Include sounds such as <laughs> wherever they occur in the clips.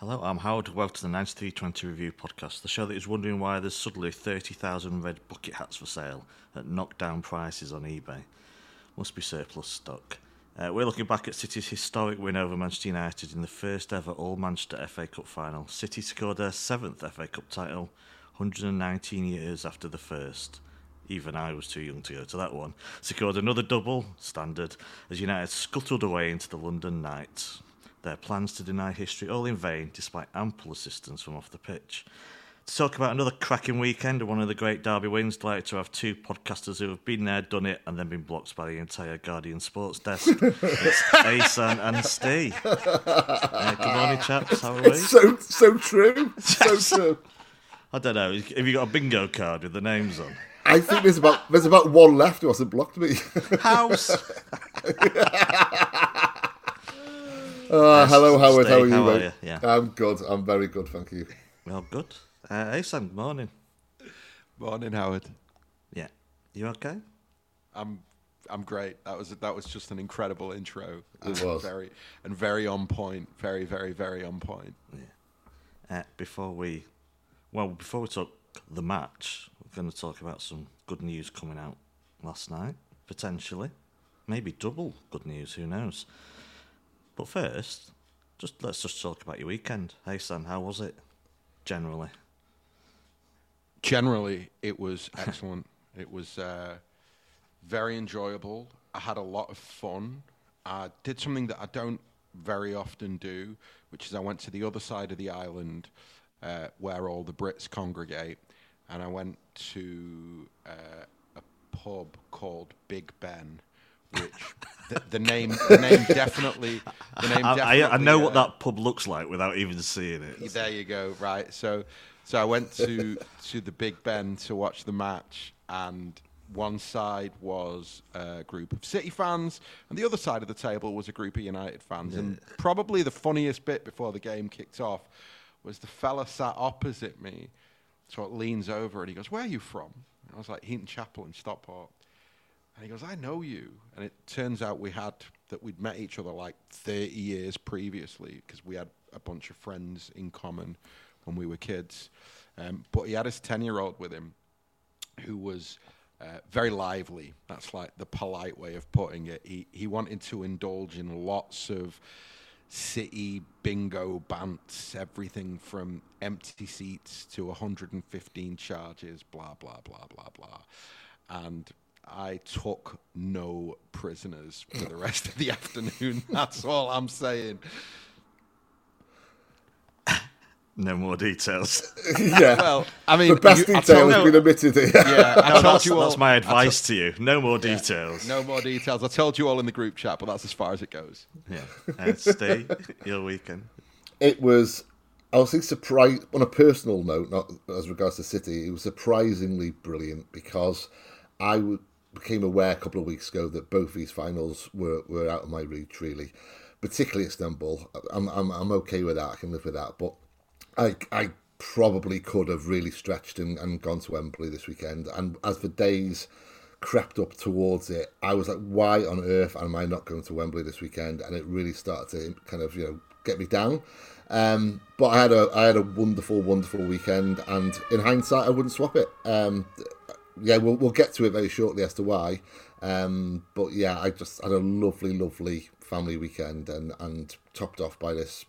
Hello, I'm Howard. Welcome to the 9320 Review podcast, the show that is wondering why there's suddenly 30,000 red bucket hats for sale at knockdown prices on eBay. Must be surplus stock. Uh, we're looking back at City's historic win over Manchester United in the first ever All Manchester FA Cup final. City scored their seventh FA Cup title 119 years after the first. Even I was too young to go to that one. Secured another double, standard, as United scuttled away into the London night their plans to deny history all in vain, despite ample assistance from off the pitch. To talk about another cracking weekend and one of the great derby wins, delighted to have two podcasters who have been there, done it, and then been blocked by the entire Guardian Sports desk. <laughs> it's Ahsan and Steve. <laughs> Uh, good morning, chaps. How are we? It's so so true. <laughs> So true. I don't know. Have you got a bingo card with the names on? I think there's about there's about one left who hasn't blocked me. House. Uh, hello, Howard. How are you, How are you? Yeah. I'm good. I'm very good, thank you. Well, good. Uh, Ahsan, morning. Morning, Howard. Yeah. You okay? I'm I'm great. That was that was just an incredible intro. It was. very and very on point. Very very very on point. Uh, before we, well, before we talk the match, we're going to talk about some good news coming out last night, potentially, maybe double good news. Who knows? But first, just let's just talk about your weekend. Hey, Sam, how was it? Generally, Generally, it was <laughs> excellent. it was uh, very enjoyable. I had a lot of fun. I did something that I don't very often do, which is I went to the other side of the island uh, where all the Brits congregate, and I went to uh, a pub called Big Ben. Which the, the name, the name definitely, the name I, definitely. I, I know what uh, that pub looks like without even seeing it. there you go. Right. So, so I went to to the Big Ben to watch the match, and one side was a group of City fans, and the other side of the table was a group of United fans. And probably the funniest bit before the game kicked off was the fella sat opposite me, sort of leans over and he goes, "Where are you from?" And I was like, "Heaton Chapel in Stockport." And he goes, I know you. And it turns out we had that we'd met each other like 30 years previously because we had a bunch of friends in common when we were kids. Um, but he had his 10 year old with him who was uh, very lively. That's like the polite way of putting it. He, he wanted to indulge in lots of city bingo bants, everything from empty seats to 115 charges, blah, blah, blah, blah, blah. And I took no prisoners for the rest of the <laughs> afternoon. That's all I'm saying. No more details. <laughs> yeah. Well, I mean, the best you- I detail told- has been omitted here. <laughs> Yeah, I No, told that's, you all. that's my advice to you. No more details. No more details. I told you all in the group chat, but that's as far as it goes. Yeah. Uh, Ste your weekend. It was. I was surprised on a personal note, not as regards to City. It was surprisingly brilliant because I w- became aware a couple of weeks ago that both these finals were, were out of my reach. Really, particularly Istanbul. I'm, I'm I'm okay with that. I can live with that. But I I probably could have really stretched and, and gone to Wembley this weekend. And as the days crept up towards it, I was like, why on earth am I not going to Wembley this weekend? And it really started to kind of you know get me down. Um, but I had a I had a wonderful wonderful weekend, and in hindsight, I wouldn't swap it. Um, yeah, we'll we'll get to it very shortly as to why. Um, but yeah, I just had a lovely lovely family weekend, and and topped off by this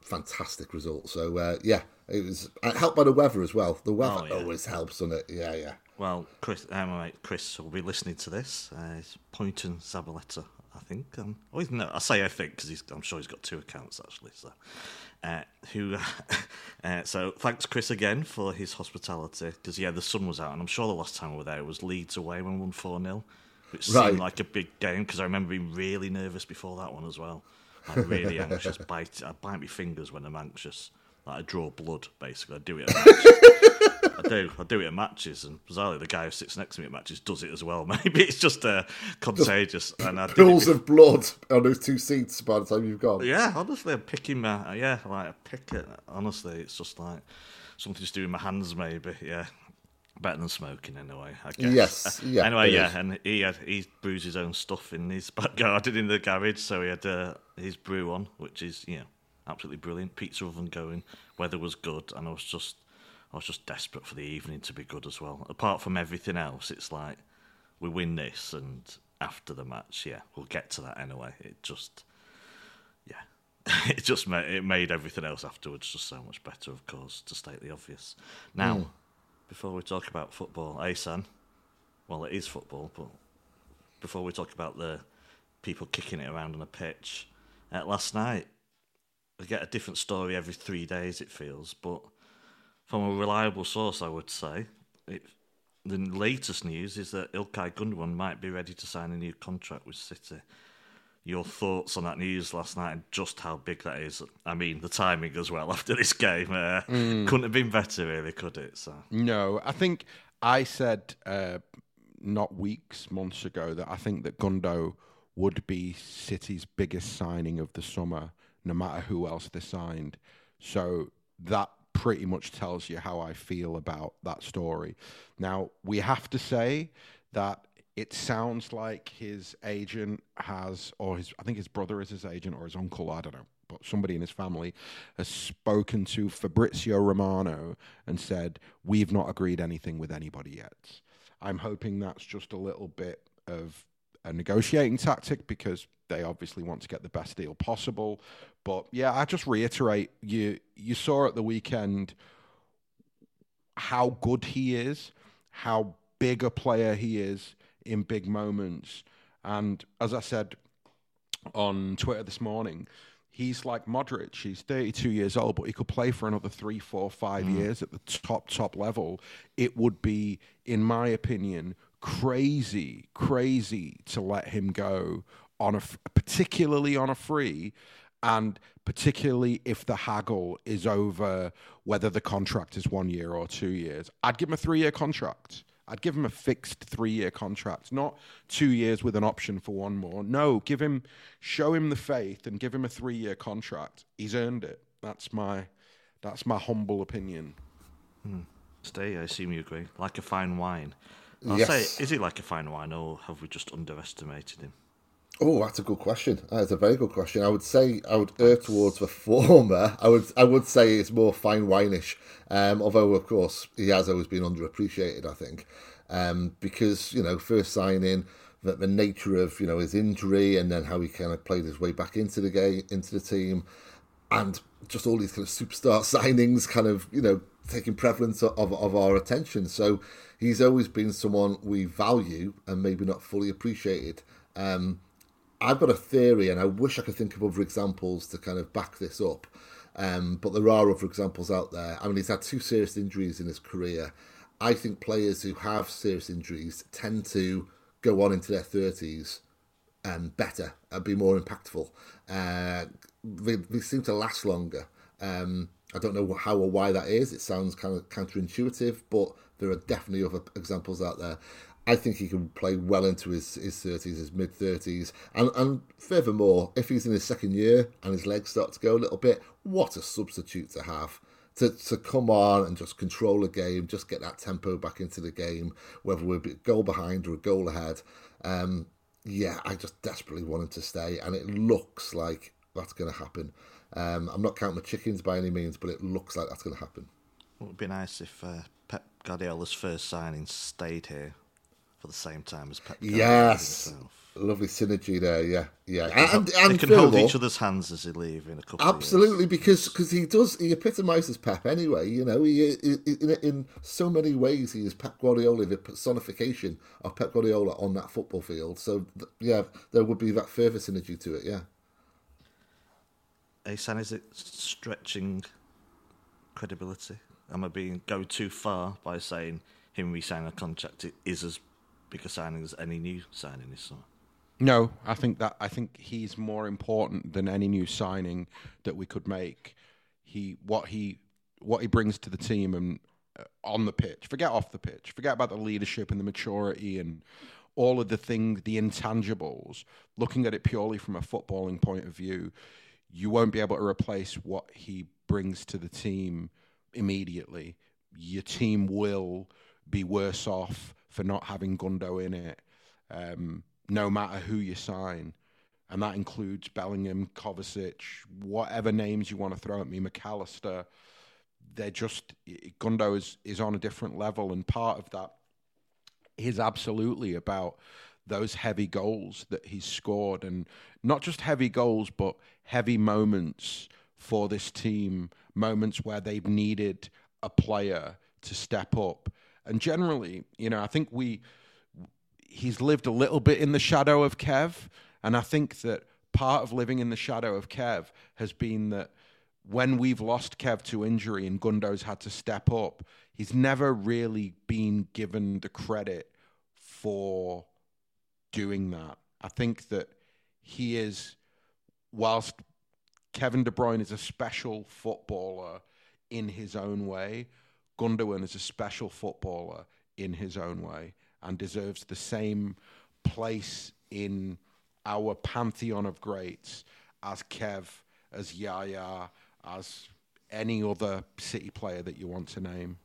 fantastic result. So uh, yeah, it was uh, helped by the weather as well. The weather Oh, yeah. always helps, doesn't it? Yeah, yeah. Well, Chris, my mate Chris will be listening to this. Uh, it's Poynton Zabaleta, I think. Um, oh, no, I say I think because I'm sure he's got two accounts actually. So, uh, who? <laughs> uh, so thanks, Chris, again for his hospitality. Because yeah, the sun was out, and I'm sure the last time we were there was Leeds away when we won four 0 which Right. seemed like a big game. Because I remember being really nervous before that one as well. Like really anxious. <laughs> Bite, I bite my fingers when I'm anxious. Like I draw blood, basically. I do it. At matches. I do. I do it at matches, and bizarrely, the guy who sits next to me at matches does it as well. <laughs> Maybe it's just uh, contagious. and I Pools of blood on those two seats by the time you've gone. yeah, honestly, I'm picking my yeah, like I pick it. Honestly, it's just like something to do with my hands, maybe. Yeah, better than smoking anyway. I guess. Yes, <laughs> yeah, Anyway, yeah, is. and he had he brews his own stuff in his <laughs> back garden in the garage, so he had uh, his brew on, which is you know absolutely brilliant. Pizza oven going, weather was good, and I was just I was just desperate for the evening to be good as well. Apart from everything else, it's like we win this, and after the match, yeah, we'll get to that anyway. It just, yeah, <laughs> it just made it made everything else afterwards just so much better. Of course, to state the obvious. Now, mm. before we talk about football, Ahsan, well, it is football, but before we talk about the people kicking it around on a pitch, uh, last night we get a different story every three days. It feels, but from a reliable source, I would say. It, the latest news is that Ilkay Gundogan might be ready to sign a new contract with City. Your thoughts on that news last night and just how big that is? I mean, the timing as well <laughs> after this game uh, mm. couldn't have been better, really, could it? So no, I think I said uh, not weeks, months ago that I think that Gundo would be City's biggest signing of the summer, no matter who else they signed. So that pretty much tells you how I feel about that story. Now, we have to say that it sounds like his agent has, or his, I think his brother is his agent, or his uncle, I don't know, but somebody in his family has spoken to Fabrizio Romano and said, We've not agreed anything with anybody yet. I'm hoping that's just a little bit of a negotiating tactic because they obviously want to get the best deal possible. But yeah, I just reiterate you you saw at the weekend how good he is, how big a player he is in big moments. And as I said on Twitter this morning, he's like Modric. He's 32 years old, but he could play for another three, four, five mm. years at the top, top level. It would be, in my opinion, crazy, crazy to let him go on a particularly on a free and particularly if the haggle is over whether the contract is one year or two years. I'd give him a three year contract. I'd give him a fixed three year contract not two years with an option for one more. No give him show him the faith and give him a three year contract. He's earned it. That's my that's my humble opinion. Hmm. Ste i assume you agree. Like a fine wine i'll yes. say is he like a fine wine or have we just underestimated him Oh, that's a good question. That's a very good question. I would say I would err towards the <laughs> former. I would I would say it's more fine wineish. Um, although of course he has always been underappreciated. I think um, because you know first signing that the nature of you know his injury and then how he kind of played his way back into the game into the team, and just all these kind of superstar <laughs> signings, kind of you know taking prevalence of, of our attention. So he's always been someone we value and maybe not fully appreciated. Um, I've got a theory, and I wish I could think of other examples to kind of back this up. Um, but there are other examples out there. I mean, he's had two serious injuries in his career. I think players who have serious injuries tend to go on into their 30s um, better and be more impactful. Uh, they, they, seem to last longer. Um, I don't know how or why that is. It sounds kind of counterintuitive, but there are definitely other examples out there. I think he can play well into his, his 30s, his mid 30s. And, and furthermore, if he's in his second year and his legs start to go a little bit, what a substitute to have. To, to come on and just control a game, just get that tempo back into the game, whether we're a goal behind or a goal ahead. Um, yeah, I just desperately want him to stay, and it looks like that's going to happen. Um, I'm not counting the chickens by any means, but it looks like that's going to happen. It would be nice if uh, Pep Guardiola's first signing stayed here for the same time as Pep. Yes. Lovely synergy there, yeah, yeah, they can, and, and they can hold each other's hands as they leave in a couple. Absolutely, because because he does he epitomises Pep anyway. You know, he, he, in, in so many ways he is Pep Guardiola, the personification of Pep Guardiola on that football field. So yeah, there would be that further synergy to it. Yeah. Ahsan, is it stretching credibility? Am I being go too far by saying him re-signing a contract is as big a signing as any new signing this summer? No, I think that I think he's more important than any new signing that we could make. He what he what he brings to the team and uh, on the pitch. Forget off the pitch. Forget about the leadership and the maturity and all of the things, the intangibles. Looking at it purely from a footballing point of view, you won't be able to replace what he brings to the team immediately. Your team will be worse off for not having Gundo in it, um, no matter who you sign. and that includes Bellingham, Kovacic, whatever names you want to throw at me, Mac Allister. They're just Gundo is is on a different level, and part of that is absolutely about those heavy goals that he's scored, and not just heavy goals, but heavy moments for this team, moments where they've needed a player to step up. And generally, you know, I think we he's lived a little bit in the shadow of Kev, and I think that part of living in the shadow of Kev has been that when we've lost Kev to injury and Gundo's had to step up, he's never really been given the credit for doing that. I think that he is, whilst Kevin De Bruyne is a special footballer in his own way, Gundogan is a special footballer in his own way and deserves the same place in our pantheon of greats as Kev, as Yaya, as any other City player that you want to name.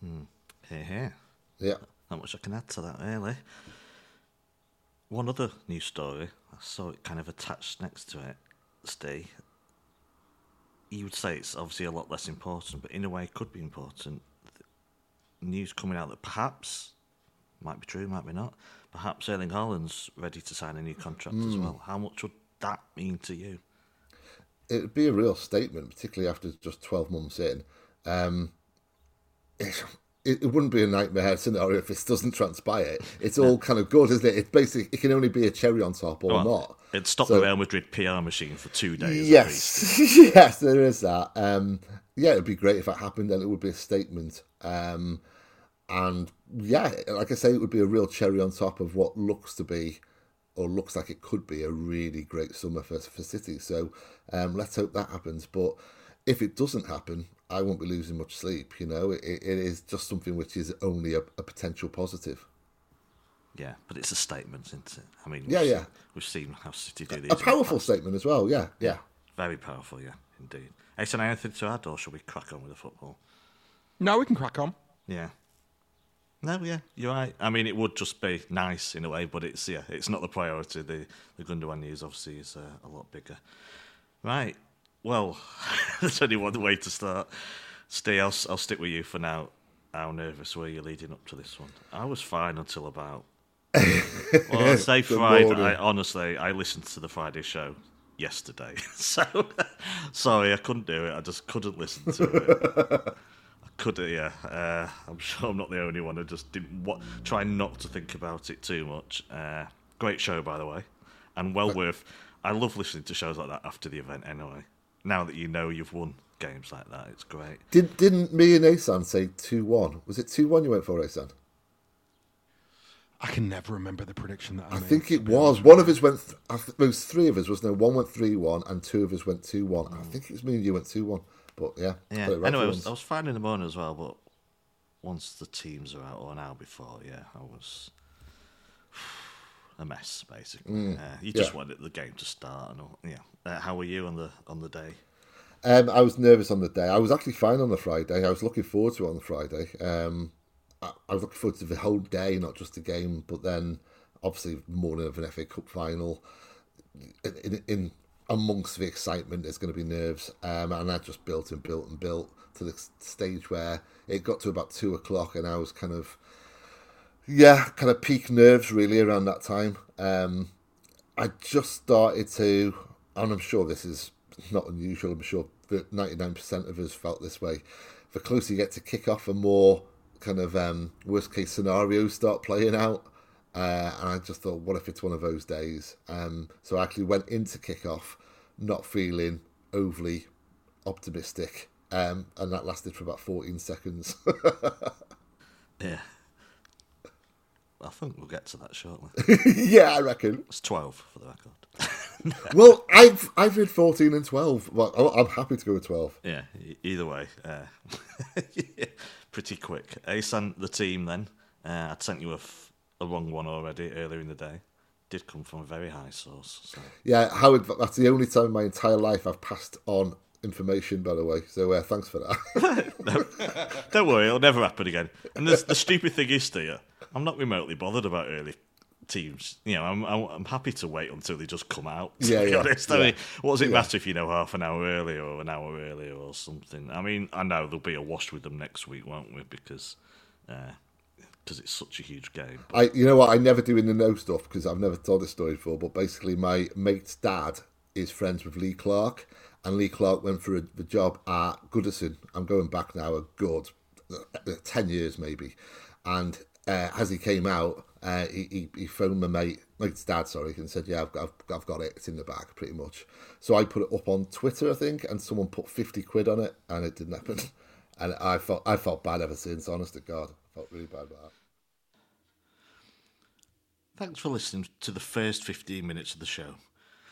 Hmm. Here, here. Yeah. Not much I can add to that, really. One other news story, I saw it kind of attached next to it, Steve. You would say it's obviously a lot less important, but in a way it could be important. News coming out that perhaps, might be true, might be not, perhaps Erling Haaland's ready to sign a new contract as well. How much would that mean to you? it would be a real statement, particularly after just 12 months in. Um, it, it, it wouldn't be a nightmare scenario if this doesn't transpire. It's all kind of good, isn't it? It's basically, it can only be a cherry on top or Well, not. It stopped So- the Real Madrid PR machine for two days. Yes, <laughs> yes, there is that. Um, yeah, it'd be great if that happened, and it would be a statement. Um, and yeah, like I say, it would be a real cherry on top of what looks to be, or looks like it could be, a really great summer for for City. So um, let's hope that happens. But if it doesn't happen, I won't be losing much sleep. You know, it, it is just something which is only a, a potential positive. Yeah, but it's a statement, isn't it? I mean, Yeah, yeah. seen- We've seen how City do these. A powerful statement as well. Yeah, yeah. Very powerful, yeah, indeed. Ace, anything to add, or shall we crack on with the football? No, we can crack on. Yeah. No, yeah, you're right. I mean, it would just be nice in a way, but it's yeah, it's not the priority. The the Gundogan news obviously is uh, a lot bigger. Right. Well, <laughs> there's only one way to start. Steve, I'll, I'll stick with you for now. How nervous were you leading up to this one? I was fine until about. <laughs> Well, I'd say Friday. I, honestly, I listened to the Friday show yesterday, <laughs> so sorry I couldn't do it. I just couldn't listen to it. I could? Yeah. Uh, I'm sure I'm not the only one. I just didn't wa- try not to think about it too much. Uh, great show, by the way, and well worth. I love listening to shows like that after the event. Anyway, now that you know you've won games like that, it's great. Did didn't me and Ahsan say two one? Was it two one you went for, Ahsan? I can never remember the prediction that I, I made. think it was. One of us went. Th- I th- there was three of us, wasn't there? One went three one, and two of us went two one. I think it was me and you went two one. But yeah, Yeah. right anyway, I was. I was fine in the morning as well, but once the teams are out or an hour before, yeah, I was a mess basically. uh, you just Mm. yeah. wanted the game to start and all. Yeah. Uh, how were you on the on the day? Um, I was nervous on the day. I was actually fine on the Friday. I was looking forward to it on the Friday. Um, I, I was looking forward to the whole day, not just the game. But then, obviously, morning of an FA Cup final, in, in, in amongst the excitement, there's going to be nerves. Um, and I just built and built and built to the stage where it got to about two o'clock, and I was kind of, yeah, kind of peak nerves really around that time. Um, I just started to, and I'm sure this is not unusual. I'm sure that 99% of us felt this way. The closer you get to kick off, the more kind of um, worst case scenarios start playing out. Uh, and I just thought, what if it's one of those days? Um, so I actually went into kickoff not feeling overly optimistic. Um, and that lasted for about 14 seconds. <laughs> Yeah. I think we'll get to that shortly. <laughs> yeah, I reckon. It's 12 for the record. <laughs> Well, I've I've read 14 and 12. Well, I- I'm happy to go with 12. yeah, either way. Uh, yeah, <laughs> pretty quick. Ahsan, the team then. Uh, I'd sent you a, f- a wrong one already earlier in the day. Did come from a very high source. So. Yeah, Howard, that's the only time in my entire life I've passed on information, by the way. So uh, thanks for that. <laughs> Don't worry, it'll never happen again. And the, stupid thing is, Steve, I'm not remotely bothered about early teams. You know, I'm, I'm I'm happy to wait until they just come out. To Yeah, be yeah, honest, I yeah. mean, what does it Yeah. matter if you know half an hour earlier or an hour earlier or something? I mean, I know there'll be a wash with them next week, won't we? Because because it's such a huge game. But, I, you know what? I never do in the know stuff because I've never told this story before. But basically, my mate's dad is friends with Lee Clark, and Lee Clark went for a, the job at Goodison. I'm going back now a good uh, ten years maybe, and uh, as he came out, uh, he, he he phoned my mate, mate's dad, sorry, and said, "Yeah, I've got, I've, I've got it. It's in the bag, pretty much." So I put it up on Twitter, I think, and someone put fifty quid on it, and it didn't happen. <laughs> And I felt I felt bad ever since. Honest to God, I felt really bad about that. Thanks for listening to the first 15 minutes of the show.